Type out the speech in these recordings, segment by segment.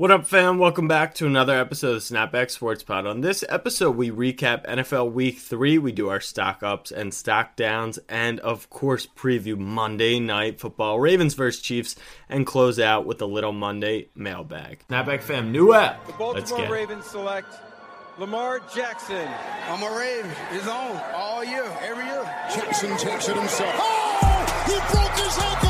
What up, fam? Welcome back to another episode of Snapback Sports Pod. On this episode, we recap NFL Week 3. We do our stock ups and stock downs, and of course, preview Monday Night Football, Ravens vs. Chiefs, and close out with a little Monday mailbag. Snapback fam, new app. The Baltimore Let's get it. Ravens select Lamar Jackson. I'm a Raven. It's on all year, every year. Jackson takes it himself. Oh! He broke his ankles!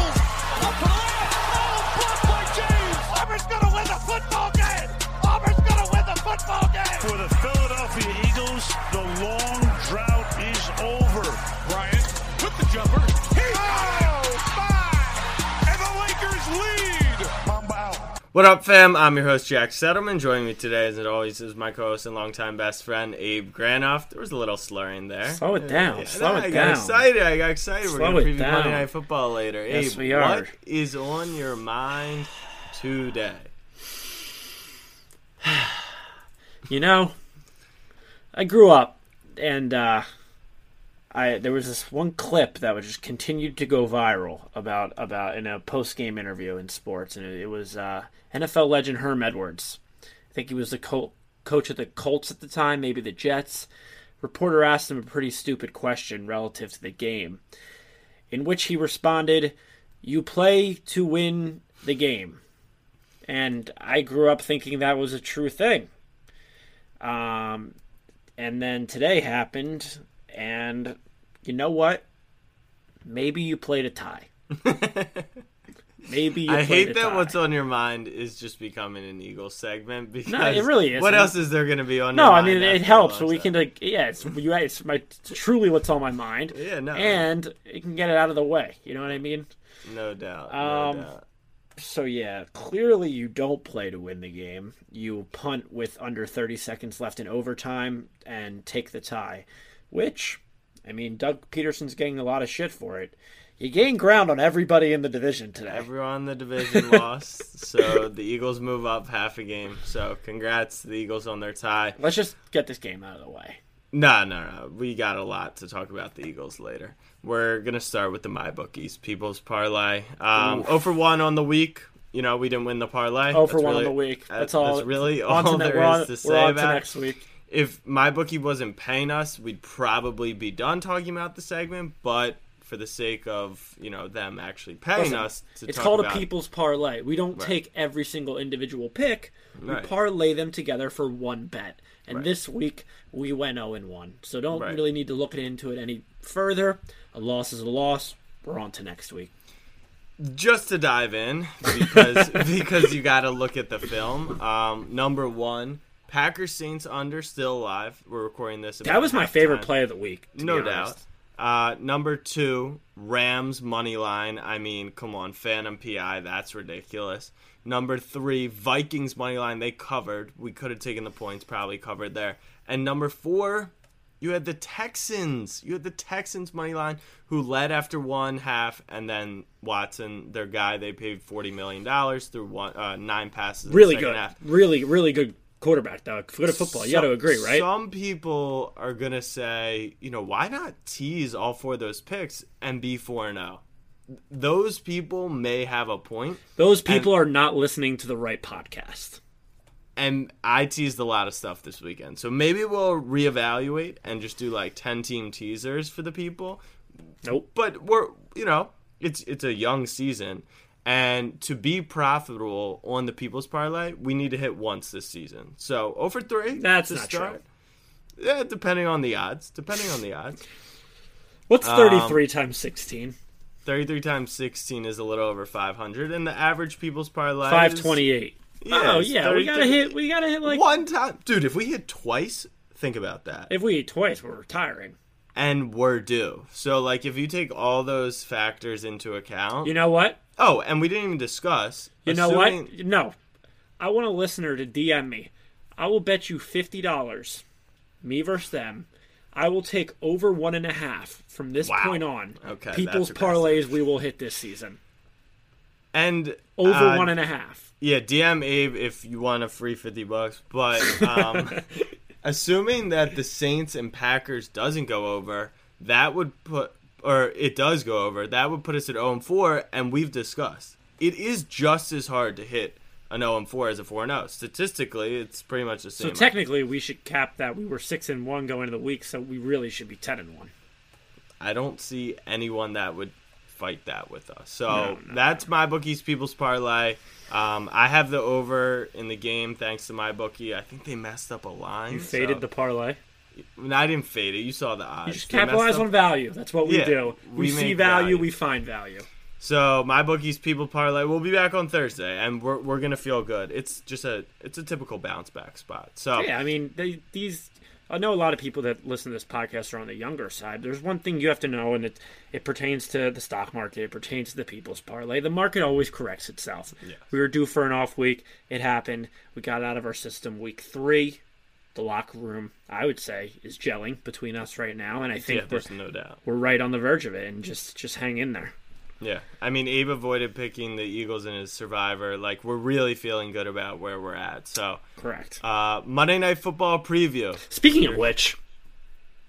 Philadelphia Eagles, the long drought is over. Bryant with the jumper. He oh, my! And the Lakers lead. Mamba out. What up, fam? I'm your host, Jack Settleman. Joining me today, as it always, is my co host and longtime best friend, Abe Granoff. There was a little slurring there. Slow it down. Yeah, Slow no, it I down. got excited. I got excited. We're going to it preview down. Monday Night Football later. Yes, Abe, we are. what is on your mind today? You know, I grew up and uh, I there was this one clip that was just continued to go viral about about in a post game interview in sports, and it, it was uh, NFL legend Herm Edwards. I think he was the co- coach of the Colts at the time, maybe the Jets. Reporter asked him a pretty stupid question relative to the game, in which he responded, "You play to win the game." And I grew up thinking that was a true thing. Um, and then today happened, and you know what? Maybe you played a tie. Maybe you I hate that tie. what's on your mind is just becoming an Eagles segment because it really is. What else is there going to be on? No, I mean it helps. So we can like, yeah, it's you. It's my it's truly what's on my mind. Yeah, no. and it can get it out of the way. You know what I mean? No doubt. Um, no doubt. So yeah, clearly you don't play to win the game. You punt with under 30 seconds left in overtime and take the tie, which I mean Doug Pederson's getting a lot of shit for it. You gain ground on everybody in the division today. Everyone in the division lost, so the Eagles move up half a game. So congrats to the Eagles on their tie. Let's just get this game out of the way. No, no, no. We got a lot to talk about the Eagles later. We're gonna start with the my bookies, People's Parlay. Um, 0 for one on the week. You know, we didn't win the parlay. For That's one really- on the week. that- That's all. That's really to all ne- there on, is to say on about to next week. if my bookie wasn't paying us, we'd probably be done talking about the segment. But for the sake of you know them actually paying Listen, us, to It's called a people's parlay. We don't Right. take every single individual pick. We Right. parlay them together for one bet. And Right. this week we went 0 and 1. So don't really need to look into it any further. A loss is a loss. We're on to next week. just to dive in because because you got to look at the film. Um, number one, Packers Saints under still alive. We're recording this. That was my favorite halftime. play of the week. No doubt. Uh, number two, Rams money line. I mean, come on, Phantom PI. That's ridiculous. Number three, Vikings money line. They covered. We could have taken the points, probably covered there. And number four, you had the Texans. You had the Texans money line who led after one half, and then Watson, their guy, they paid forty million dollars through one uh, nine passes. Really good. half. Really, really good quarterback, though. Good at football. You got to agree, right? Some people are gonna say, you know, why not tease all four of those picks and be four and zero? Those people may have a point, Those people are not listening to the right podcast. and I teased a lot of stuff this weekend, so maybe we'll reevaluate and just do like ten team teasers for the people. Nope. But we're, you know, it's it's a young season, and to be profitable on the people's parlay, we need to hit once this season. So over three. That's not start. Yeah, depending on the odds. Depending on the odds. What's Um, 33 times 16? 33 times 16 is a little over 500 and the average people's parlay 528. Yeah, oh, yeah. We got to hit, we got to hit like. one time dude if we hit twice think about that If we hit twice, we're retiring. and we're due so like if you take all those factors into account You know what? Oh and we didn't even discuss You know assuming- what? No. I want a listener to DM me. I will bet you $50, me versus them. I will take over one and a half from this Wow. point on. Okay, People's parlays we will hit this season. and Over uh, one and a half. yeah dm abe if you want a free 50 bucks but um assuming that the saints and packers doesn't go over that would put or it does go over that would put us at 0 and 4 and we've discussed it is just as hard to hit an 0 and 4 is a 4 and 0. Statistically, it's pretty much the same. So technically, we should cap that. We were six and one going into the week, so we really should be ten and one. I don't see anyone that would fight that with us. So No, no, that's my bookie's people's parlay. Um, I have the over in the game thanks to my bookie. I think they messed up a line. You faded so- the parlay. No, I didn't fade it. You saw the odds. You just capitalize on value. That's what we Yeah, do. We, we see value, value. we find value. So my bookie's people parlay. We'll be back on Thursday, and we're we're gonna feel good. It's just a it's a typical bounce back spot. So Yeah, I mean, they, these. I know a lot of people that listen to this podcast are on the younger side. There's one thing you have to know, and it it pertains to the stock market. It pertains to the people's parlay. The market always corrects itself. We were due for an off week. It happened. We got out of our system week three. The locker room, I would say, is gelling between us right now, and I think we're, there's no doubt. we're right on the verge of it. And just just hang in there. Yeah, I mean, Abe avoided picking the Eagles in his Survivor. Like we're really feeling good about where we're at. So Correct. uh, Monday Night Football preview. Speaking of which,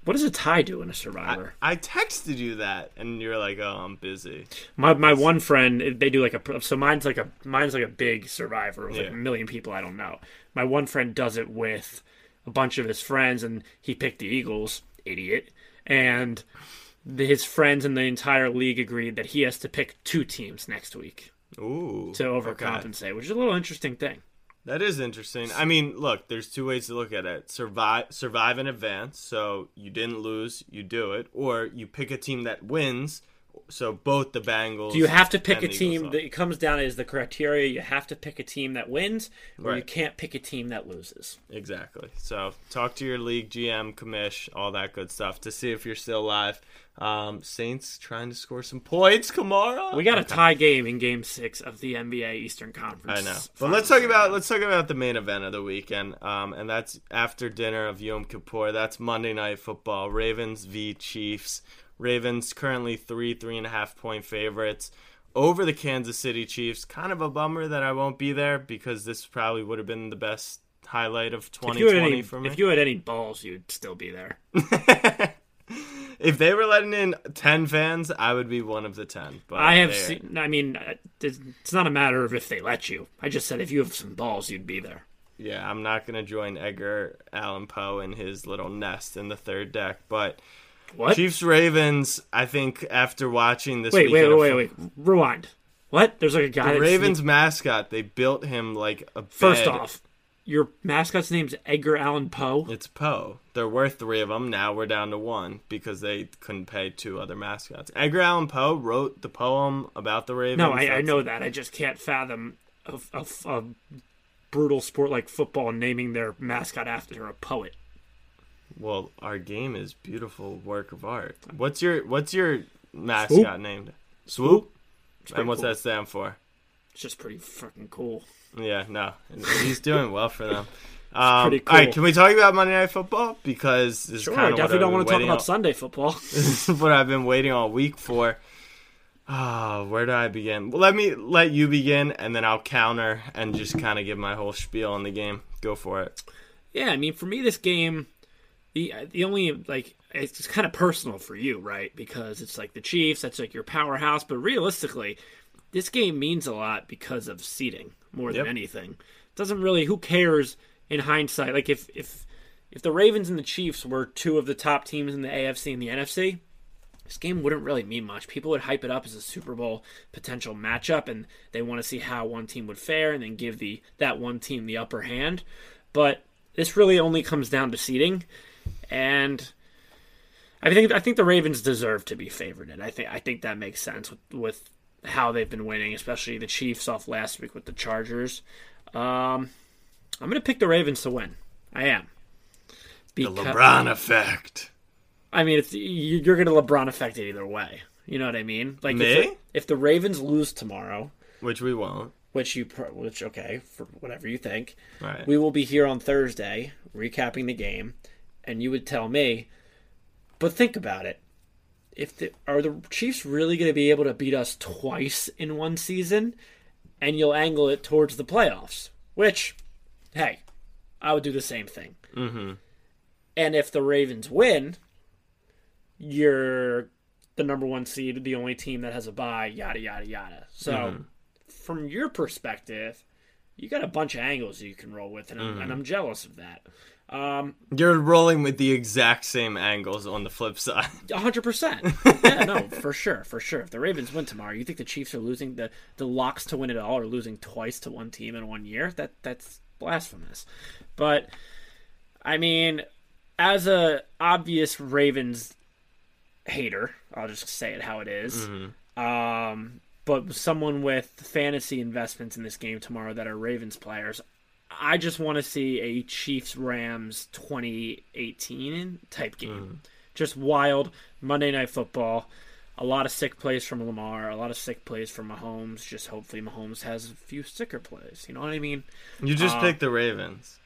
what does a tie do in a Survivor? I texted you that, and you're like, "Oh, I'm busy." My my one friend, they do like a so mine's like a mine's like a big survivor with like a million people I don't know. My one friend does it with a bunch of his friends, and he picked the Eagles, idiot, and the, his friends in the entire league agreed that he has to pick two teams next week Ooh, to okay. overcompensate, which is a little interesting thing. That is interesting. I mean, look, there's two ways to look at it: survive, survive in advance, so you didn't lose, you do it, or you pick a team that wins, so both the Bengals. Do you have to pick a team that it comes down as the criteria? You have to pick a team that wins, or you can't pick a team that loses. Exactly. So talk to your league GM, commish, all that good stuff to see if you're still alive. Um, Saints trying to score some points, Kamara. We got a Okay. tie game in Game Six of the NBA Eastern Conference. I know. But let's talk about let's talk about the main event of the weekend. Um, and that's after dinner of Yom Kippur. That's Monday Night Football. Ravens v Chiefs. Ravens currently three three and a half point favorites over the Kansas City Chiefs. Kind of a bummer that I won't be there because this probably would have been the best highlight of If you, had 2020 any, for me. if you had any balls, you'd still be there. if they were letting in 10 fans, I would be one of the 10. But I have seen. I mean, uh, it's it's not a matter of if they let you. I just said if you have some balls, you'd be there. Yeah, I'm not going to join Edgar Allan Poe in his little nest in the third deck. But What? Chiefs Ravens, I think after watching this wait, wait, wait, wait, wait. Rewind. What? There's like a guy. The Ravens sneak- mascot, they built him like a Bed. First off, your mascot's name's Edgar Allan Poe. It's Poe. There were three of them. Now we're down to one because they couldn't pay two other mascots. Edgar Allan Poe wrote the poem about the Ravens. No, I, I know that. I just can't fathom a, a, a brutal sport like football naming their mascot after a poet. Well, our game is beautiful work of art. What's your What's your mascot named? Swoop. It's pretty And what's cool. that stand for? It's just pretty fucking cool. Yeah, no, he's doing well for them. Um, pretty All right, can we talk about Monday Night Football because this Sure, is I kind of definitely don't want want to talk about Sunday football. This is what I've been waiting all week for. Ah, where do I begin? Well, let me let you begin, and then I'll counter and just kind of give my whole spiel on the game. Go for it. Yeah, I mean, for me, this game, the the only like it's kind of personal for you, right? Because it's like the Chiefs, that's like your powerhouse. But realistically, this game means a lot because of seeding more than Yep. anything. It doesn't really. Who cares in hindsight? Like if if if the Ravens and the Chiefs were two of the top teams in the AFC and the NFC, this game wouldn't really mean much. People would hype it up as a Super Bowl potential matchup, and they want to see how one team would fare, and then give the that one team the upper hand. But this really only comes down to seeding, and I think I think the Ravens deserve to be favored. And I think I think that makes sense with, with how they've been winning, especially the Chiefs off last week with the Chargers. Um, I'm going to pick the Ravens to win. I am. The LeBron effect. I mean, it's you- you're going to LeBron effect it either way. You know what I mean? Like Me? if the, if the Ravens lose tomorrow, Which we won't. which you which okay for whatever you think, Right. we will be here on Thursday recapping the game, and you would tell me, but think about it. If the are the Chiefs really going to be able to beat us twice in one season, and you'll angle it towards the playoffs, which, hey, I would do the same thing. Mm-hmm. And if the Ravens win, you're the number one seed, the only team that has a bye, yada yada yada. So, from your perspective, you got a bunch of angles you can roll with, and I'm, Mm-hmm. and I'm jealous of that. Um, You're rolling with the exact same angles on the flip side. hundred percent. Yeah, no, for sure, for sure. If the Ravens win tomorrow, you think the Chiefs are losing the the locks to win it all are losing twice to one team in one year? That that's blasphemous. But I mean, as a obvious Ravens hater, I'll just say it how it is. Um, but someone with fantasy investments in this game tomorrow that are Ravens players, I just want to see a Chiefs Rams 2018 type game. Just wild Monday Night Football. A lot of sick plays from Lamar, a lot of sick plays from Mahomes. Just hopefully Mahomes has a few sicker plays. You know what I mean? You just Uh, picked the Ravens.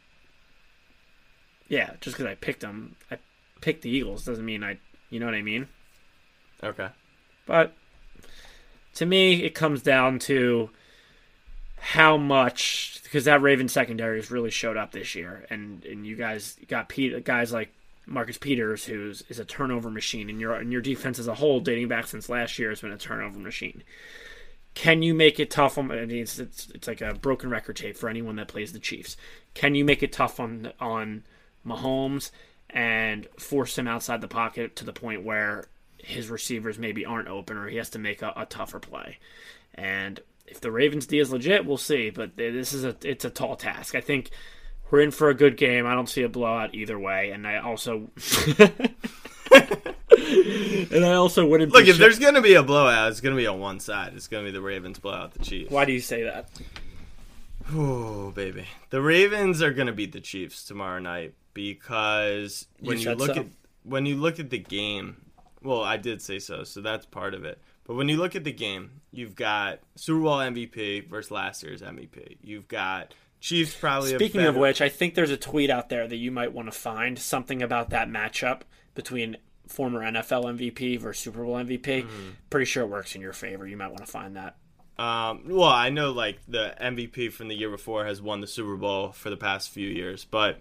Yeah, just because I picked them, I picked the Eagles doesn't mean I, you know what I mean? Okay. But to me, it comes down to how much because that Raven secondary has really showed up this year, and and you guys got Pete, guys like Marcus Peters, who's is a turnover machine, and your and your defense as a whole, dating back since last year, has been a turnover machine. Can you make it tough on? I mean, it's, it's it's like a broken record tape for anyone that plays the Chiefs. Can you make it tough on on Mahomes and force him outside the pocket to the point where his receivers maybe aren't open or he has to make a, a tougher play? And if the Ravens D is legit, we'll see. But this is a it's a tall task. I think we're in for a good game. I don't see a blowout either way, and I also and I also wouldn't Look, if sh- there's gonna be a blowout, it's gonna be on one side. It's gonna be the Ravens blow out the Chiefs. Why do you say that? Oh, baby. The Ravens are going to beat the Chiefs tomorrow night because when you, said look so. at when you look at the game, well, I did say so, so that's part of it. But when you look at the game, you've got Super Bowl MVP versus last year's MVP. You've got Chiefs probably a Speaking of which, I think there's a tweet out there that you might want to find something about that matchup between former NFL MVP versus Super Bowl MVP. Mm-hmm. Pretty sure it works in your favor. You might want to find that. Um, well, I know like the MVP from the year before has won the Super Bowl for the past few years, but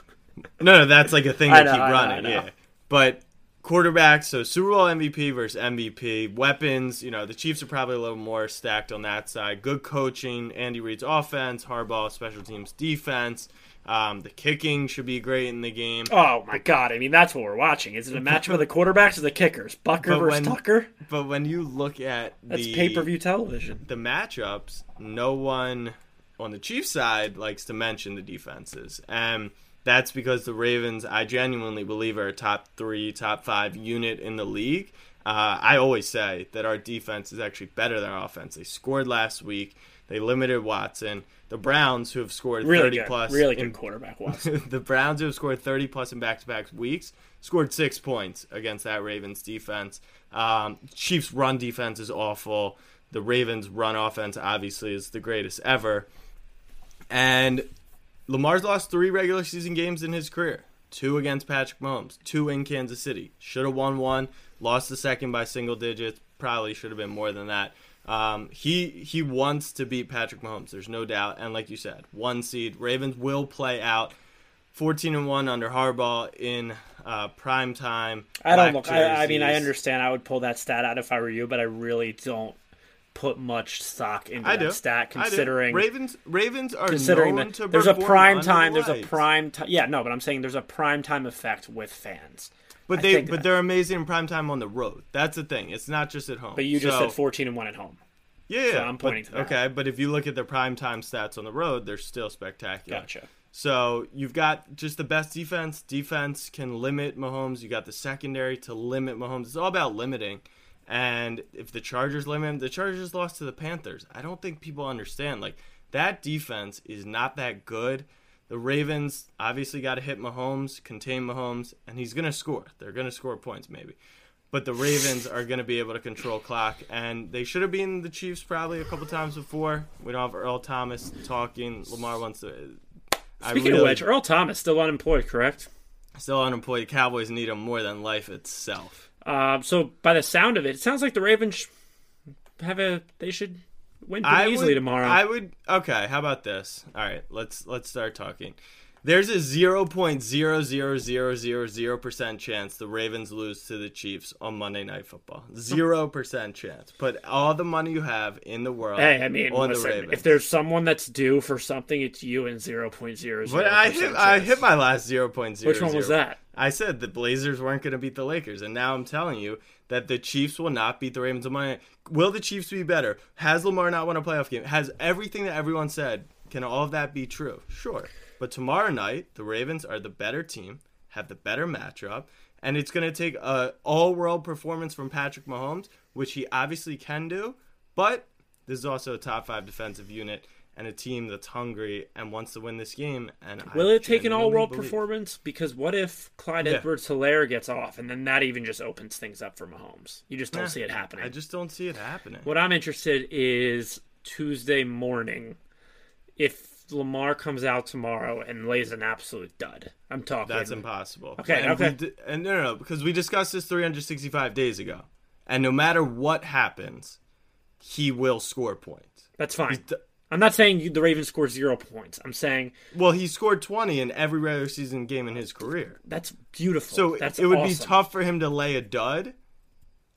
no, no, that's like a thing to know, keep running. Know. Yeah, but quarterbacks, so Super Bowl MVP versus MVP, weapons. You know, the Chiefs are probably a little more stacked on that side. Good coaching, Andy Reid's offense, Harbaugh special teams defense. Um, the kicking should be great in the game. Oh my god! I mean, that's what we're watching. Is it a matchup of the quarterbacks or the kickers? Butker But versus when- Tucker. But when you look at That's the pay per view television. the matchups, no one on the Chiefs side likes to mention the defenses. And that's because the Ravens, I genuinely believe, are a top three, top five unit in the league. Uh, I always say that our defense is actually better than our offense. They scored last week. They limited Watson. The Browns, who have scored Really 30 good, plus, really in- good quarterback. Was the Browns, who have scored 30 plus in back to back weeks, scored six points against that Ravens defense. Um, Chiefs' run defense is awful. The Ravens' run offense, obviously, is the greatest ever. And Lamar's lost three regular season games in his career two against Patrick Mahomes, two in Kansas City. Should have won one, lost the second by single digits. Probably should have been more than that. Um, he he wants to beat Patrick Mahomes. There's no doubt. And like you said, one seed. Ravens will play out. 14 and one under Harbaugh in uh, prime time. I don't look. I, I mean, I understand. I would pull that stat out if I were you, but I really don't put much stock into I that do. stat, I do. considering Ravens Ravens are considering known to there's a prime time. the There's a prime time. Yeah, no, but I'm saying there's a prime time effect with fans. But I they but that- they're amazing in prime time on the road. That's the thing. It's not just at home. But you just So- said 14 and one at home. Yeah, yeah. I'm but- pointing to that. Okay, but if you look at the prime time stats on the road, they're still spectacular. Gotcha. So you've got just the best defense. Defense can limit Mahomes. You got the secondary to limit Mahomes. It's all about limiting. And if the Chargers limit him, the Chargers lost to the Panthers. I don't think people understand. Like that defense is not that good. The Ravens obviously got to hit Mahomes, contain Mahomes, and he's gonna score. They're gonna score points maybe. But the Ravens are going to be able to control clock, and they should have beaten the Chiefs probably a couple times before. We don't have Earl Thomas talking. Lamar wants to. I Speaking really- of which, Earl Thomas still unemployed, correct? Still unemployed. The Cowboys need him more than life itself. Uh, so by the sound of it, it sounds like the Ravens have a. They should win pretty I easily would, tomorrow. I would. Okay, how about this? All right, let's let's start talking. There's a zero point zero zero zero zero zero percent chance the Ravens lose to the Chiefs on Monday Night Football. Zero percent chance. Put all the money you have in the world Hey, I mean, on the Ravens. if there's someone that's due for something, it's you and zero point zero but I hit, I hit my last zero point zero. Which one was that? I said the Blazers weren't going to beat the Lakers, and now I'm telling you that the Chiefs will not beat the Ravens on Monday. night. Will the Chiefs be better? Has Lamar not won a playoff game? Has everything that everyone said? Can all of that be true? Sure. But tomorrow night, the Ravens are the better team, have the better matchup, and it's going to take a all-world performance from Patrick Mahomes, which he obviously can do. But this is also a top five defensive unit and a team that's hungry and wants to win this game. And I Will it take an all-world believe- performance? Because what if Clyde Yeah. Edwards-Hilaire gets off, and then that even just opens things up for Mahomes? You just don't Nah, see it happening. I just don't see it happening. What I'm interested is Tuesday morning. If Lamar comes out tomorrow and lays an absolute dud, I'm talking. That's impossible. Okay, and okay. Di- and no, no, no, because we discussed this 365 days ago, and no matter what happens, he will score points. That's fine. d- I'm not saying you- the Ravens score zero points. I'm saying Well, he scored 20 in every regular season game in his career, that's beautiful. so that's it would be tough for him to lay a dud.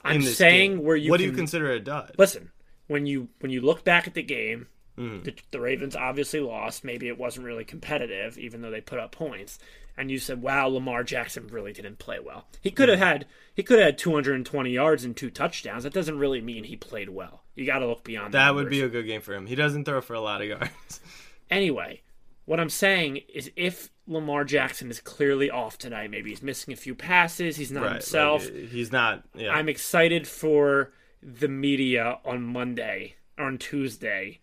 I'm saying game. where you what can, do you consider a dud? listen when you when you look back at the game Mm. the, the ravens obviously lost maybe it wasn't really competitive even though they put up points and you said wow lamar jackson really didn't play well he could have Mm. had he could have had 220 yards and two touchdowns that doesn't really mean he played well you got to look beyond that would be a good game for him. He doesn't throw for a lot of yards. anyway what i'm saying is if lamar jackson is clearly off tonight maybe he's missing a few passes he's not right? himself like, he's not. Yeah. I'm excited for the media on Monday or on Tuesday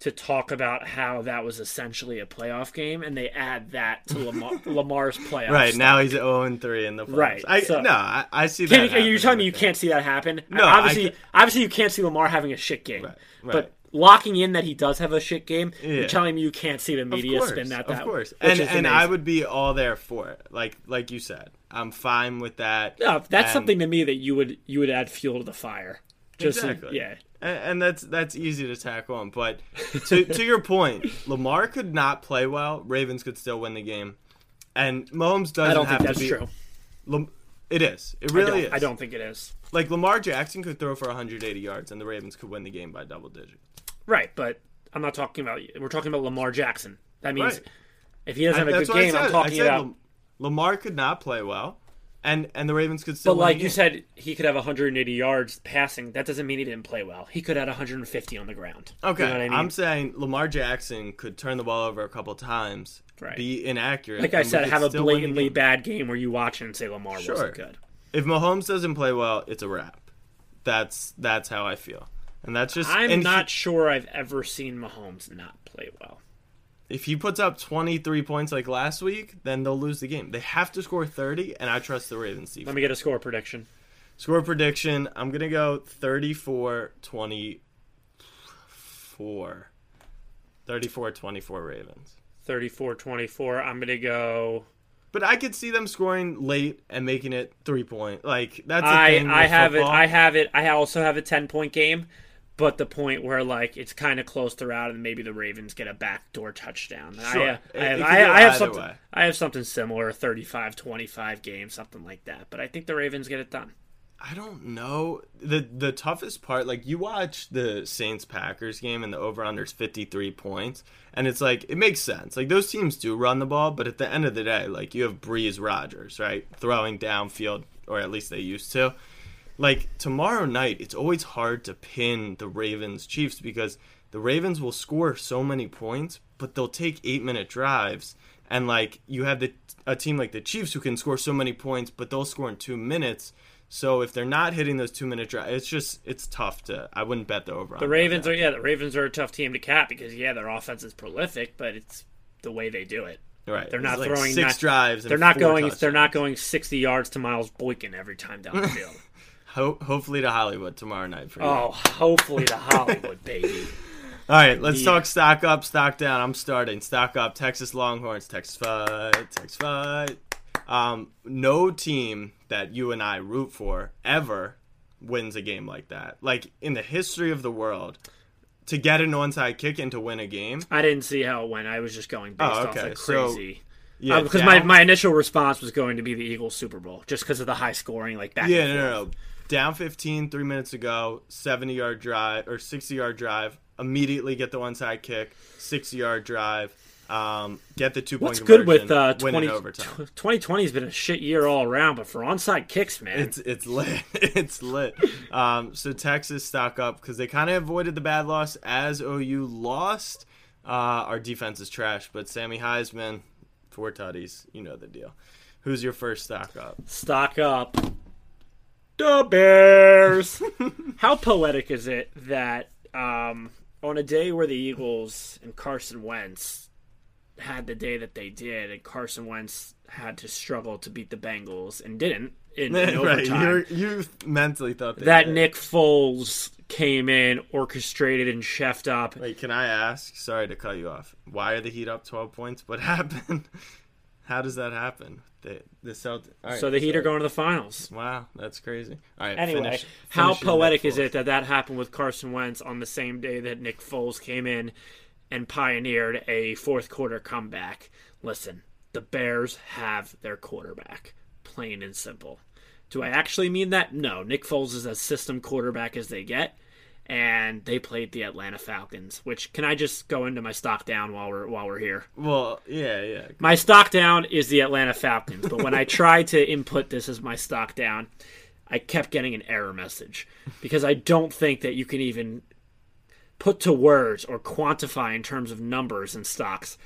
to talk about how that was essentially a playoff game, and they add that to Lamar, Lamar's playoff. right now he's 0 and 3 in the playoffs. Right, I, so- no, I, I see that. You happening telling me you can't see that happen? No, obviously, obviously you can't see Lamar having a shit game. Right, right. But locking in that he does have a shit game, Yeah. you're telling me you can't see the media course, spin that. of that course, and and I would be all there for it. Like like you said, I'm fine with that. No, that's And- something to me that you would you would add fuel to the fire. Just Exactly. yeah. And, and that's that's easy to tackle on. But to to your point, Lamar could not play well. Ravens could still win the game, and Mahomes doesn't I don't have think that's to be. true. Lam- it is. It really don't, is. I don't think it is. Like Lamar Jackson could throw for 180 yards, and the Ravens could win the game by double digits. Right, but I'm not talking about. We're talking about Lamar Jackson. That means Right. if he doesn't have a good game. I'm I talking about. Lam- Lamar could not play well, and and the Ravens could still. But like you said, he could have 180 yards passing. That doesn't mean he didn't play well. He could have 150 on the ground. Okay, you know I mean? am saying Lamar Jackson could turn the ball over a couple times, Right. be inaccurate. like I said, have a still win the blatantly bad game where you watch and say Lamar Sure. wasn't good. If Mahomes doesn't play well, it's a wrap. That's that's how I feel, and that's just. I'm not he- sure I've ever seen Mahomes not play well. If he puts up 23 points like last week, then they'll lose the game. They have to score 30, and I trust the Ravens defense. Let me get a score prediction. Score prediction: I'm gonna go 34 24. 34 24 Ravens. 34-24. I'm gonna go. But I could see them scoring late and making it three point. Like that's I thing. I have football. it. I have it. I also have a 10 point game, but the point where like it's kind of close throughout, and maybe the Ravens get a backdoor touchdown. Sure. I, uh, I have, I, I have something. way. I have something similar, 35-25 game, something like that. But I think the Ravens get it done. I don't know. The the toughest part, like you watch the Saints Packers game and the over unders 53 points, and it's like it makes sense. Like those teams do run the ball, but at the end of the day, like you have Brees Rodgers, right? Throwing downfield, or at least they used to. Like tomorrow night, it's always hard to pin the Ravens Chiefs because the Ravens will score so many points, but they'll take eight minute drives. And like you have the a team like the Chiefs who can score so many points, but they'll score in two minutes. So if they're not hitting those two minute drives, it's just it's tough to. I wouldn't bet the over. The Ravens are yeah, the Ravens are a tough team to cap because yeah, their offense is prolific, but it's the way they do it. right. They're not like throwing six not- drives. And They're not going. They're not going 60 yards to Miles Boykin every time down the field. Ho- hopefully to Hollywood tomorrow night for you. oh, hopefully to Hollywood, baby. All right, let's talk stock up, stock down. I'm starting. Stock up, Texas Longhorns, Texas fight, Texas fight. Um, no team that you and I root for ever wins a game like that. Like in the history of the world, to get an onside kick and to win a game. I didn't see how it went. I was just going based Oh, off okay. like So- crazy. Yeah, Uh, because my, my initial response was going to be the Eagles Super Bowl, just because of the high scoring, like back. Yeah, no, no, no. Down 15, three minutes ago, 70 yard drive or 60 yard drive. Immediately get the onside kick, 60 yard drive. Um, get the two point What's good with uh, 20, overtime. 2020 has been a shit year all around, but for onside kicks, man, It's it's lit. it's lit. Um, so Texas stock up because they kind of avoided the bad loss as OU lost. Uh, our defense is trash, but Sammy Heisman, four tutties, you know the deal. Who's your first stock up? stock up. The Bears. How poetic is it that um, on a day where the Eagles and Carson Wentz had the day that they did, and Carson Wentz had to struggle to beat the Bengals and didn't in, in right, overtime. You're, you mentally thought that did. Nick Foles came in, orchestrated and chefed up. Wait, can I ask? Sorry to cut you off. Why are the Heat up 12 points? What happened? How does that happen? The the Celt- all right, So the Heat are going to the finals. Wow, that's crazy. All right. Anyway, finish- how finish your poetic is it that that happened with Carson Wentz on the same day that Nick Foles came in and pioneered a fourth quarter comeback? Listen, the Bears have their quarterback, plain and simple. Do I actually mean that? No. Nick Foles is as system quarterback as they get, and they played the Atlanta Falcons. Which can I just go into my stock down while we're while we're here? Well, yeah, yeah. My stock down is the Atlanta Falcons, but when I tried to input this as my stock down, I kept getting an error message because I don't think that you can even put to words or quantify in terms of numbers and stocks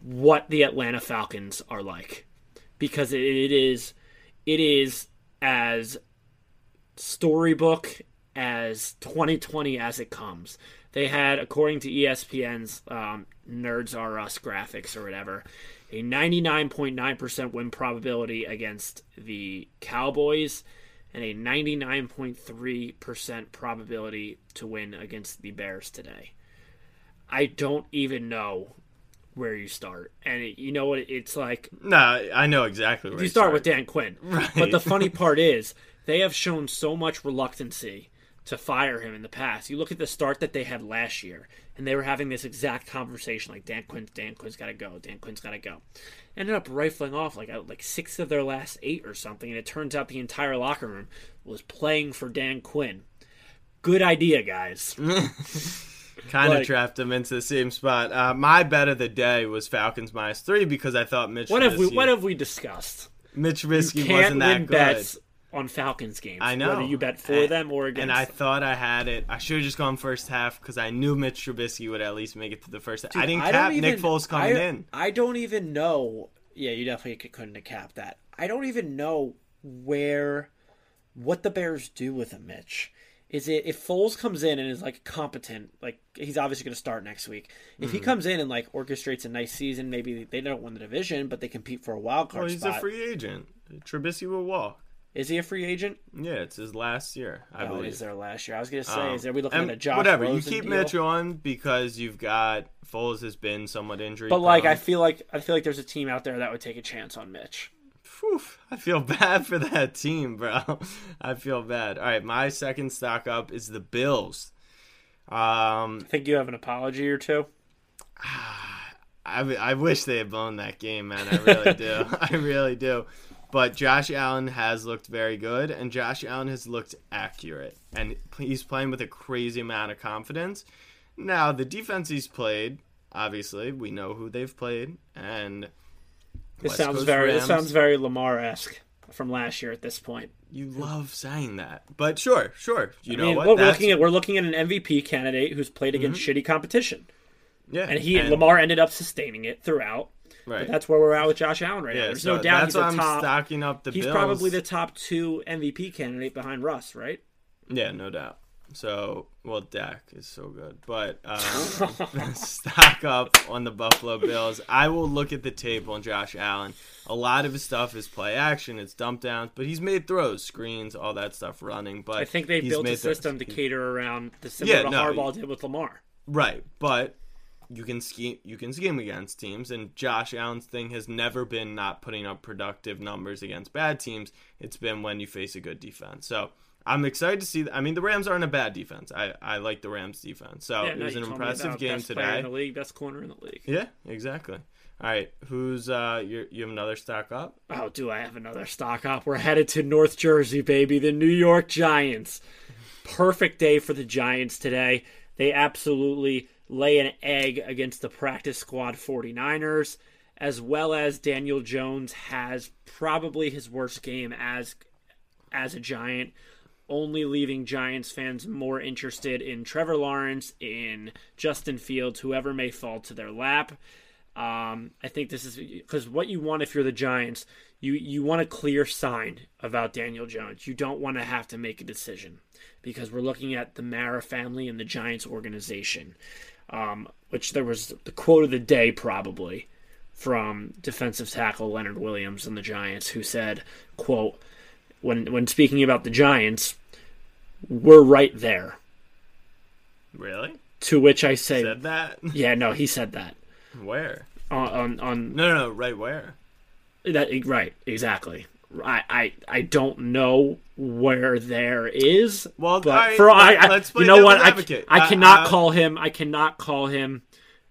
what the Atlanta Falcons are like because it, it is it is as storybook as 2020 as it comes. They had, according to ESPN's um, Nerds Are Us graphics or whatever, a 99.9% win probability against the Cowboys and a 99.3% probability to win against the Bears today. I don't even know where you start. And it, you know what? It's like No, I know exactly where you start with Dan Quinn. But the funny part is, they have shown so much reluctancy to fire him in the past. You look at the start that they had last year, and they were having this exact conversation like Dan Quinn, Dan Quinn's got to go, Dan Quinn's got to go. Ended up rifling off like like six of their last eight or something, and it turns out the entire locker room was playing for Dan Quinn. Good idea, guys. Kind of like- trapped him into the same spot. Uh, my bet of the day was Falcons minus three because I thought Mitch. What have we Trubisky- What have we discussed? Mitch Trubisky wasn't that good. bets on Falcons games. I know. whether you bet for And- them or against. And I them. thought I had it. I should have just gone first half because I knew Mitch Trubisky would at least make it to the first half. I didn't don't cap Nick even- Foles coming I, in. I don't even know. Yeah, you definitely couldn't have capped that. I don't even know where what the Bears do with a Mitch. Is it if Foles comes in and is like competent, like he's obviously going to start next week. If Mm-hmm. he comes in and like orchestrates a nice season, maybe they don't win the division, but they compete for a wild card Well, he's spot. a free agent. Trubisky will walk. Is he a free agent? Yeah, it's his last year, I oh, believe. is there last year? I was going to say, Um, is there we looking at a Josh whatever you keep deal? Mitch on because you've got Foles has been somewhat injury. But like, I feel like I feel like there's a team out there that would take a chance on Mitch. I feel bad for that team, bro. I feel bad. All right, my second stock up is the Bills. Um, I think you have an apology or two. I, I wish they had blown that game, man. I really do. I really do. But Josh Allen has looked very good, and Josh Allen has looked accurate, and he's playing with a crazy amount of confidence. Now, the defense he's played, obviously, we know who they've played, and This West sounds Coast very this Rams. sounds very Lamar esque from last year at this point. you love saying that. But sure, sure. You I know mean, what? we're looking at we're looking at an MVP candidate who's played against mm-hmm. shitty competition, yeah, and he and... Lamar ended up sustaining it throughout. Right. But that's where we're at with Josh Allen right now. There's so no doubt he's I'm top. stocking up the He's Bills. probably the top two MVP candidate behind Russ, right? Yeah, no doubt. So, well, Dak is so good, but um, stock up on the Buffalo Bills. I will look at the tape on Josh Allen. A lot of his stuff is play action, it's dump downs, but he's made throws, screens, all that stuff running. But I think they built a made throws. system to cater around the similar Yeah, to no, Harbaugh did with Lamar. Right, but you can scheme you can scheme against teams and Josh Allen's thing has never been not putting up productive numbers against bad teams. It's been when you face a good defense. So I'm excited to see. I mean, the Rams aren't a bad defense. I, I like the Rams defense. So Yeah, it was an impressive game best today. in the league, best corner in the league. Yeah, exactly. All right, who's uh you you have another stock up? Oh, do I have another stock up? We're headed to North Jersey, baby. The New York Giants. Perfect day for the Giants today. They absolutely lay an egg against the practice squad 49ers, as well as Daniel Jones has probably his worst game as as a Giant, only leaving Giants fans more interested in Trevor Lawrence, in Justin Fields, whoever may fall to their lap. Um, I think this is because what you want if you're the Giants, you you want a clear sign about Daniel Jones. You don't want to have to make a decision because we're looking at the Mara family and the Giants organization, um, which there was the quote of the day probably from defensive tackle Leonard Williams and the Giants, who said, "quote when when speaking about the Giants, we're right there." Really? To which I say, Said that? "Yeah, no, he said that." Where? on on, on No, no, no. Right where? that right exactly. I, I I don't know where there is. Well, but for I, I you know what I. I Uh, cannot uh, call him I cannot call him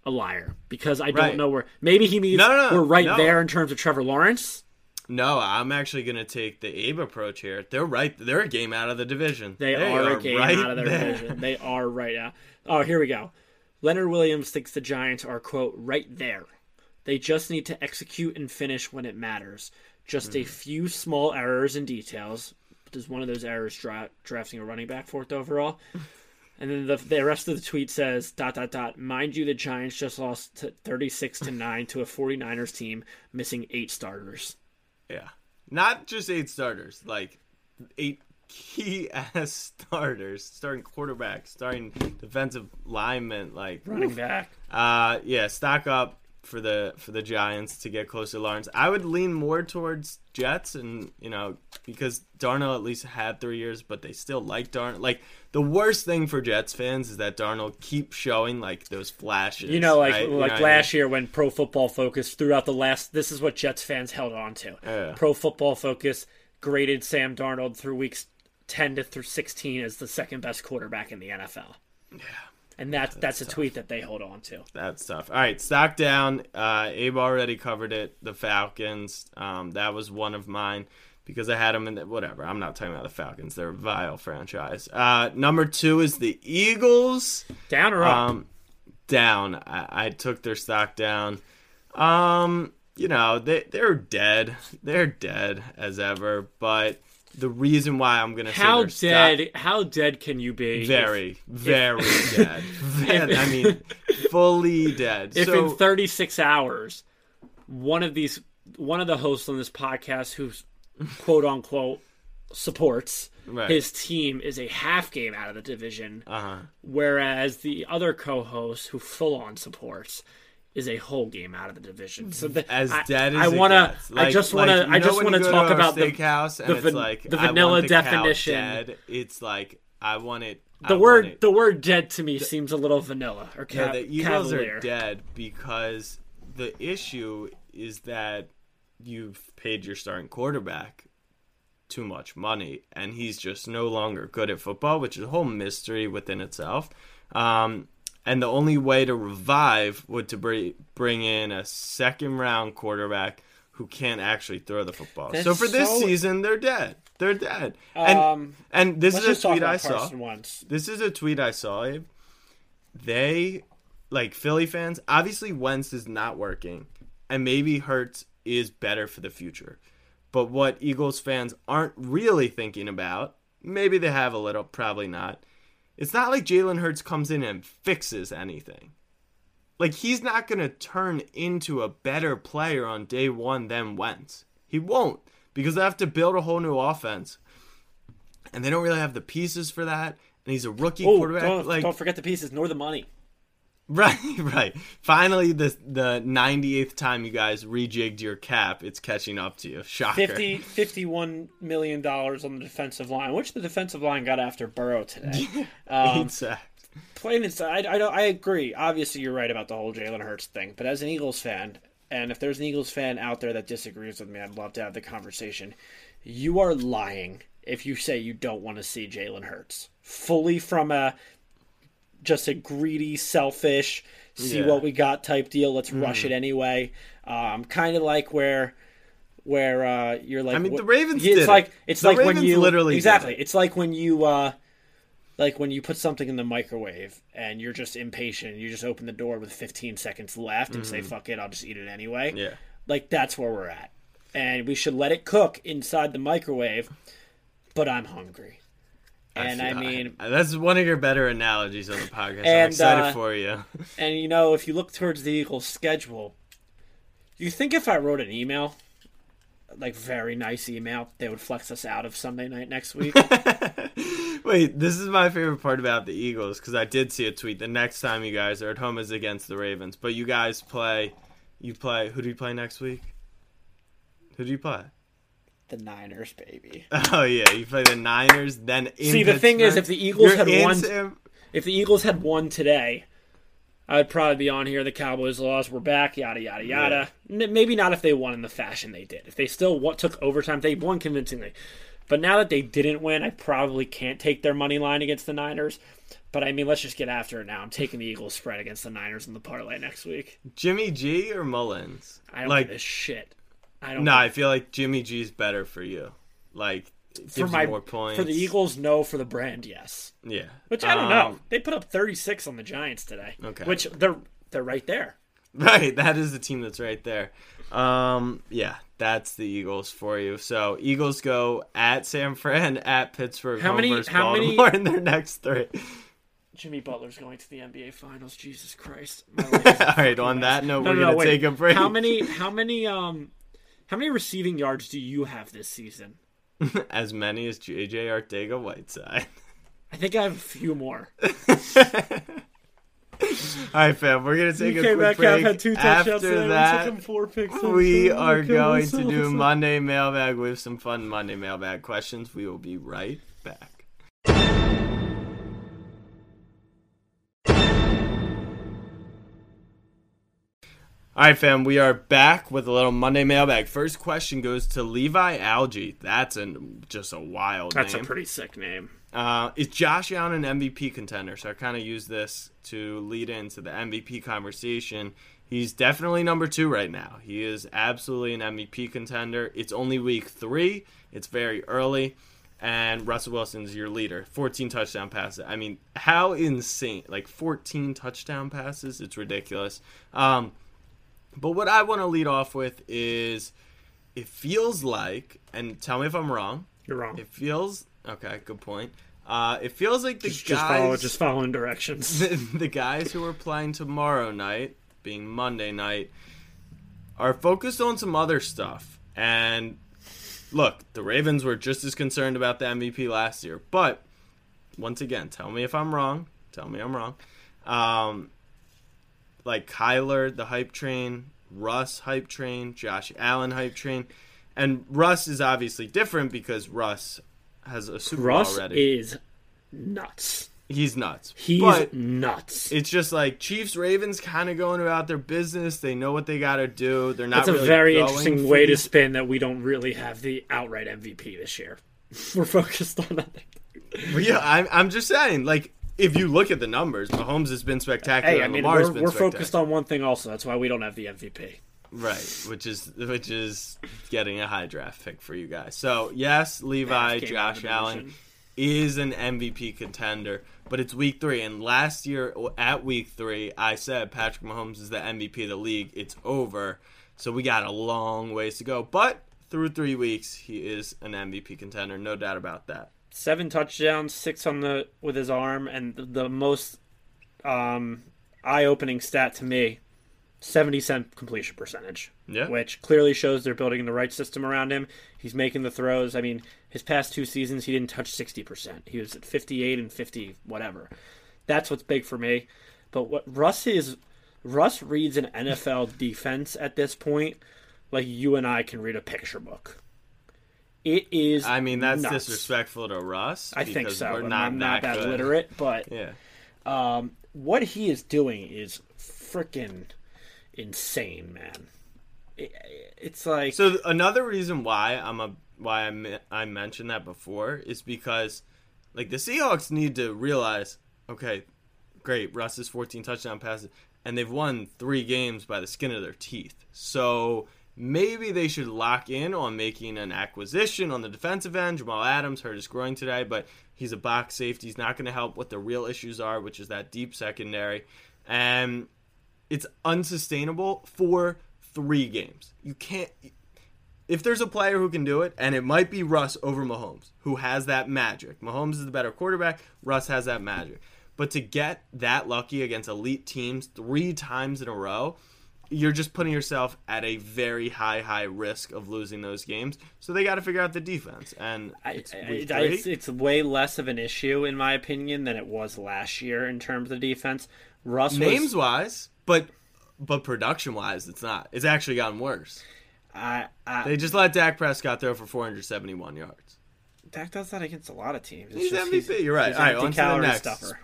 a liar because I don't Right. know where. Maybe he means No, no, we're right no. there in terms of Trevor Lawrence. No, I'm actually gonna take the Abe approach here. They're right. They're a game out of the division. They, are, a game right out of their there. division. They are right out. Oh, here we go. Leonard Williams thinks the Giants are quote right there. They just need to execute and finish when it matters. Just Hmm. a few small errors and details. Does one of those errors dra- drafting a running back fourth overall? And then the, the rest of the tweet says dot dot dot. Mind you, the Giants just lost to 36 to nine to a 49ers team missing eight starters. Yeah, not just eight starters, like eight key ass starters, starting quarterback, starting defensive lineman, like Running back. Uh, yeah, stock up for the for the Giants to get close to Lawrence. I would lean more towards Jets, and you know because Darnold at least had three years, but they still like Darnold. Like the worst thing for Jets fans is that Darnold keeps showing like those flashes. You know, like right? You like know what I last year when Pro Football Focus throughout the last. This is what Jets fans held on to. Yeah. Pro Football Focus graded Sam Darnold through weeks ten to through sixteen as the second best quarterback in the NFL. Yeah, and that's that's, a tweet that they hold on to. That's tough. All right, stock down. Uh, Abe already covered it. The Falcons. Um, that was one of mine because I had them in the whatever. I'm not talking about the Falcons. They're a vile franchise. Uh, number two is the Eagles. Down or up? Um, down. I, I took their stock down. Um, you know they they're dead. They're dead as ever. But the reason why I'm gonna how dead? How dead can you be? if- very, very dead. I mean, fully dead. If so, in 36 hours, one of these, one of the hosts on this podcast who's quote unquote supports Right. his team is a half game out of the division, uh-huh. whereas the other co-host who full on supports is a whole game out of the division. So the, as I, dead as I gets. I Like- just like, wanna, I just wanna talk about the steakhouse and the it's like the I want vanilla the definition. dead. It's like I want it. The want word it. the word dead to me seems a little vanilla or Yeah, ca- the Eagles cavalier. are dead because the issue is that you've paid your starting quarterback too much money, and he's just no longer good at football, which is a whole mystery within itself. Um, and the only way to revive would to bring bring in a second round quarterback who can't actually throw the football. so for this so- season, they're dead. They're dead. And Um, and this is a tweet I saw. Wentz. This is a tweet I saw, Abe. They, like Philly fans, obviously Wentz is not working, and maybe Hurts is better for the future. But what Eagles fans aren't really thinking about, maybe they have a little, probably not. It's not like Jalen Hurts comes in and fixes anything. Like he's not going to turn into a better player on day one than Wentz. He won't because they have to build a whole new offense, and they don't really have the pieces for that. And he's a rookie Oh, quarterback. don't, like don't forget the pieces nor the money. right, right. Finally, the the 98th time you guys rejigged your cap, it's catching up to you. Shocker. 50, 51 million dollars on the defensive line, which the defensive line got after Burrow today. Um, sacks. plain and I, I, I agree. Obviously, you're right about the whole Jalen Hurts thing. But as an Eagles fan, and if there's an Eagles fan out there that disagrees with me, I'd love to have the conversation. You are lying if you say you don't want to see Jalen Hurts fully from a just a greedy, selfish, see Yeah. Mm-hmm. what we got type deal. Let's rush it anyway. Um, kind of like where where uh, you're like I mean, the Ravens It's did it. like it's The like when you literally exactly. it. It's like when you uh, like when you put something in the microwave and you're just impatient. You just open the door with 15 seconds left and say "fuck it," I'll just eat it anyway. Mm-hmm. Yeah. Like that's where we're at, and we should let it cook inside the microwave. But I'm hungry, and I, feel- mean, that's one of your better analogies on the podcast. I'm excited uh, for you. and you know, if you look towards the Eagles' schedule, you think if I wrote an email, like very nice email, they would flex us out of Sunday night next week. Wait, this is my favorite part about the Eagles because I did see a tweet. The next time you guys are at home is against the Ravens, but you guys play. You play. Who do you play next week? Who do you play? The Niners, baby. Oh yeah, you play the Niners. Then in See, the thing is, if the Eagles You're had won- Sam- If the Eagles had won today, I'd probably be on here. The Cowboys lost. We're back. Yada yada yada. N- maybe not if they won in the fashion they did. If they still what took overtime, they won convincingly. But now that they didn't win, I probably can't take their money line against the Niners. But I mean, let's just get after it now. I'm taking the Eagles spread against the Niners in the parlay next week. Jimmy G or Mullens? I don't like. give a shit. I don't. No, I feel like Jimmy G's better for you. Like for my more points for the Eagles, no. For the brand, yes. Yeah, Which I don't know. Um, They put up 36 on the Giants today. Okay. Which they're they're right there. Right, that is the team that's right there. Um, yeah, that's the Eagles for you. So Eagles go at San Fran, at Pittsburgh, How many- how many- Baltimore in their next three. Jimmy Butler's going to the NBA Finals. Jesus Christ! My life is a All right, on mess. that note, No, we're no, gonna take a break. How many? How many? Um, how many receiving yards do you have this season? as many as JJ Arcega-Whiteside. I think I have a few more. All right, fam, we're gonna take a quick break. had two touchdowns After. We that, four picks. we are gonna to do Monday mailbag with some fun Monday mailbag questions. We will be right back. All right, fam, we are back with a little Monday mailbag. First question goes to Levi Algie. That's an, just a wild That's name. a pretty sick name. Uh, is Josh Allen an MVP contender? So I kind of use this to lead into the MVP conversation. He's definitely number two right now. He is absolutely an MVP contender. It's only week three. It's very early, and Russell Wilson's your leader. 14 touchdown passes. I mean, how insane! Like 14 touchdown passes. It's ridiculous. Um, but what I want to lead off with is, it feels like, and tell me if I'm wrong. You're wrong. It feels okay. Good point. Uh, it feels like the just, guys, just follow, just following directions. the, the guys who are playing tomorrow night, being Monday night, are focused on some other stuff. And look, the Ravens were just as concerned about the MVP last year. But once again, tell me if I'm wrong. Tell me I'm wrong. Um, like Kyler, the hype train, Russ hype train, Josh Allen hype train, and Russ is obviously different because Russ has a Super Bowl Russ already. is nuts. He's nuts. He's but nuts. it's just like Chiefs Ravens kind of going about their business. They know what they got to do. They're not. That's a really very interesting way to these- spin that we don't really have the outright MVP this year. We're focused on that. Yeah, I'm, I'm just saying. Like, if you look at the numbers, Mahomes has been spectacular. Hey, I mean, Lamar's we're, we're focused on one thing also. That's why we don't have the MVP. right, which is which is getting a high draft pick for you guys. So yes, Levi, Half game out of Josh Allen is an MVP contender, but it's week three. And last year at week three, I said Patrick Mahomes is the MVP of the league. It's over. So we got a long ways to go. But through three weeks, he is an MVP contender. No doubt about that. Seven touchdowns, six on the with his arm, and the, the most um, eye-opening stat to me: seventy cent completion percentage. Yeah. which clearly shows they're building the right system around him. He's making the throws. I mean, his past two seasons, he didn't touch sixty percent. He was at fifty-eight and fifty, whatever. That's what's big for me. But what Russ is, Russ reads an NFL defense at this point like you and I can read a picture book. It is. I mean, that's nuts. disrespectful to Russ. I think because so. We're not I'm not that, literate, but Yeah. um, what he is doing is freaking insane, man. It, it's like So another reason why I'm a why I I mentioned that before is because like the Seahawks need to realize, okay, great, Russ is 14 touchdown passes. and they've won three games by the skin of their teeth. So maybe they should lock in on making an acquisition on the defensive end. Jamal Adams hurt his groin today, but he's a box safety. He's not going to help what the real issues are, which is that deep secondary. And it's unsustainable for three games. You can't. If there's a player who can do it, and it might be Russ over Mahomes, who has that magic. Mahomes is the better quarterback. Russ has that magic. But to get that lucky against elite teams three times in a row, you're just putting yourself at a very high, high risk of losing those games. So they got to figure out the defense. And it's, I- I- it's, it's way less of an issue in my opinion than it was last year in terms of defense. Russ was- names wise, but but production wise, it's not. It's actually gotten worse. I, I, They just let Dak Prescott throw for 471 yards. Dak does that against a lot of teams. It's He's just- MVP. You're right. he's All right, on to the next. stuffer.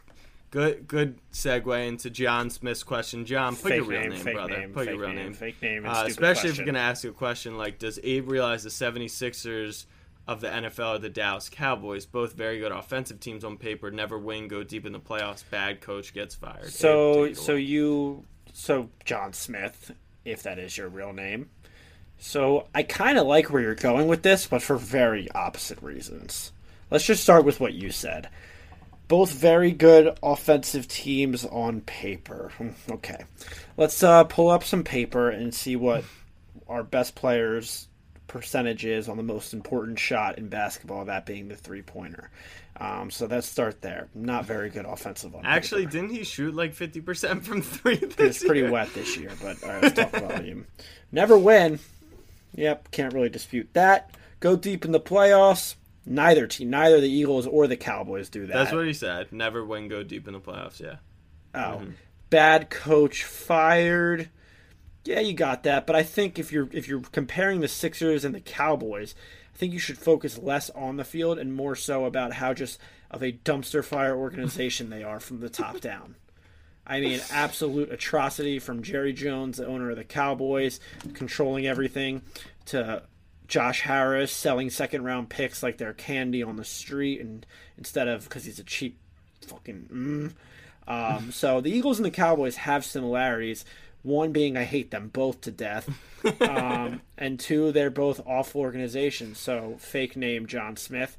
Good good segue into John Smith's question. John, put Fake your real name, name, brother. name, put your real name, name. fake name, Uh, especially if question. you're going to ask a question like, does Abe realize the 76ers of the NFL are the Dallas Cowboys? Both very good offensive teams on paper, never win, go deep in the playoffs. Bad coach gets fired. So Abe, so away. you so John Smith, if that is your real name. So I kind of like where you're going with this, but for very opposite reasons. Let's just start with what you said. Both very good offensive teams on paper. Okay. Let's uh, pull up some paper and see what our best players' percentage is on the most important shot in basketball, that being the three pointer. Um, so let's start there. Not very good offensive on paper. Actually, didn't he shoot like 50% from three this It's pretty year? wet this year, but all right, let's talk volume. Never win. Yep, can't really dispute that. Go deep in the playoffs. Neither team, neither the Eagles or the Cowboys do that. That's what he said. Never win, go deep in the playoffs. Yeah. Oh, mm-hmm. bad coach fired. Yeah, you got that, but I think if you're if you're comparing the Sixers and the Cowboys, I think you should focus less on the field and more so about how just of a dumpster fire organization they are from the top down. I mean, absolute atrocity from Jerry Jones, the owner of the Cowboys, controlling everything, to Josh Harris selling second round picks like they're candy on the street, and instead of because he's a cheap fucking. Mm. Um, so the Eagles and the Cowboys have similarities. One being I hate them both to death, um, and two they're both awful organizations. So fake name John Smith.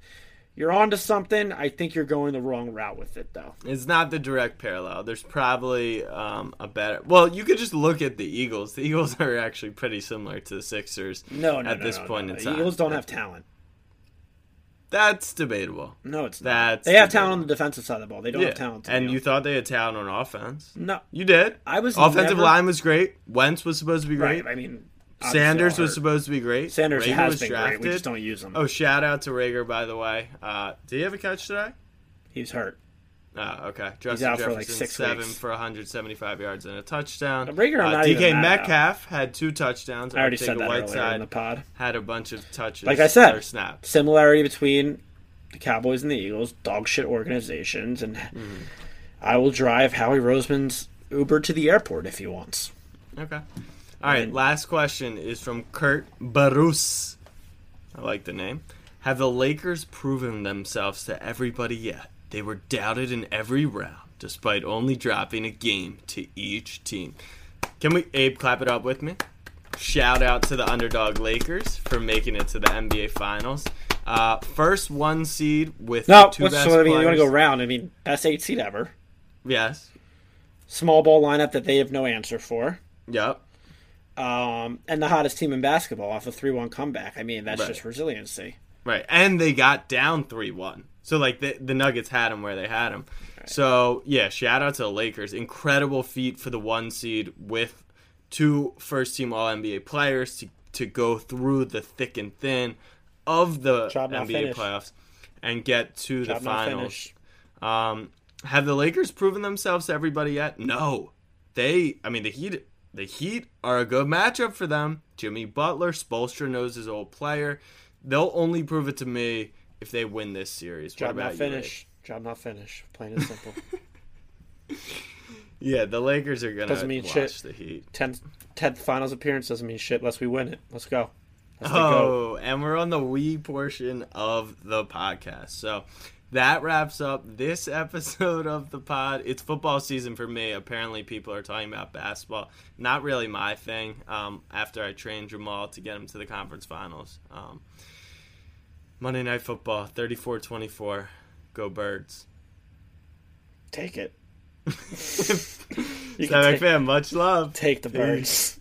You're on to something. I think you're going the wrong route with it, though. It's not the direct parallel. There's probably um, a better. Well, you could just look at the Eagles. The Eagles are actually pretty similar to the Sixers. No, no, at no, this no, point no. in The time. Eagles don't have talent. That's debatable. No, it's not. That's They have debatable. talent on the defensive side of the ball. They don't Yeah, have talent. to and you thought they had talent on offense. no, You did. I was offensive never- line was great. Wentz was supposed to be great. right. I mean, Sanders was supposed to be great. Sanders Reagor has been drafted. great. We just don't use him. Oh, shout out to Reagor, by the way. Uh, did he have a catch today? He's hurt. Oh, okay. Justin out for, Jefferson, like, six seven weeks. for 175 yards and a touchdown. Reagor, I'm Uh, DK even mad at. Metcalf had two touchdowns. I already said that earlier in the pod. had a bunch of touches. Like I said, or snaps. Similarity between the Cowboys and the Eagles, dog shit organizations, and Mm-hmm. I will drive Howie Roseman's Uber to the airport if he wants. Okay. All right. Last question is from Kurt Barus. I like the name. Have the Lakers proven themselves to everybody yet? They were doubted in every round, despite only dropping a game to each team. Can we, Abe, clap it up with me? Shout out to the underdog Lakers for making it to the NBA Finals. Uh, first one seed with No, two what's, best so, I mean, you want to go round. I mean, best eight seed ever. Yes. Small ball lineup that they have no answer for. Yep. Um, and the hottest team in basketball off a 3 1 comeback. I mean, that's Right. just resiliency. Right, and they got down three one. So like the the Nuggets had them where they had them. So yeah, shout out to the Lakers. Incredible feat for the one seed with two first team All NBA players to to go through the thick and thin of the Job NBA playoffs and get to Job the finals. Um, have the Lakers proven themselves to everybody yet? No. They, I mean, the Heat, the Heat are a good matchup for them. Jimmy Butler, Spoelstra knows his old player. They'll only prove it to me if they win this series. Job not you, finished. Job not finished. Plain and simple. Yeah, the Lakers are gonna Doesn't mean watch shit. the Heat. 10th, 10th finals appearance doesn't mean shit unless we win it. Let's go. Let's go. Oh, and we're on the we portion of the podcast. So that wraps up this episode of the pod. It's football season for me. Apparently, people are talking about basketball. Not really my thing. Um, after I trained Jamal to get him to the conference finals. Um, Monday Night Football, 34 24. Go Birds. Take it. You take, McFan, much love. take the birds.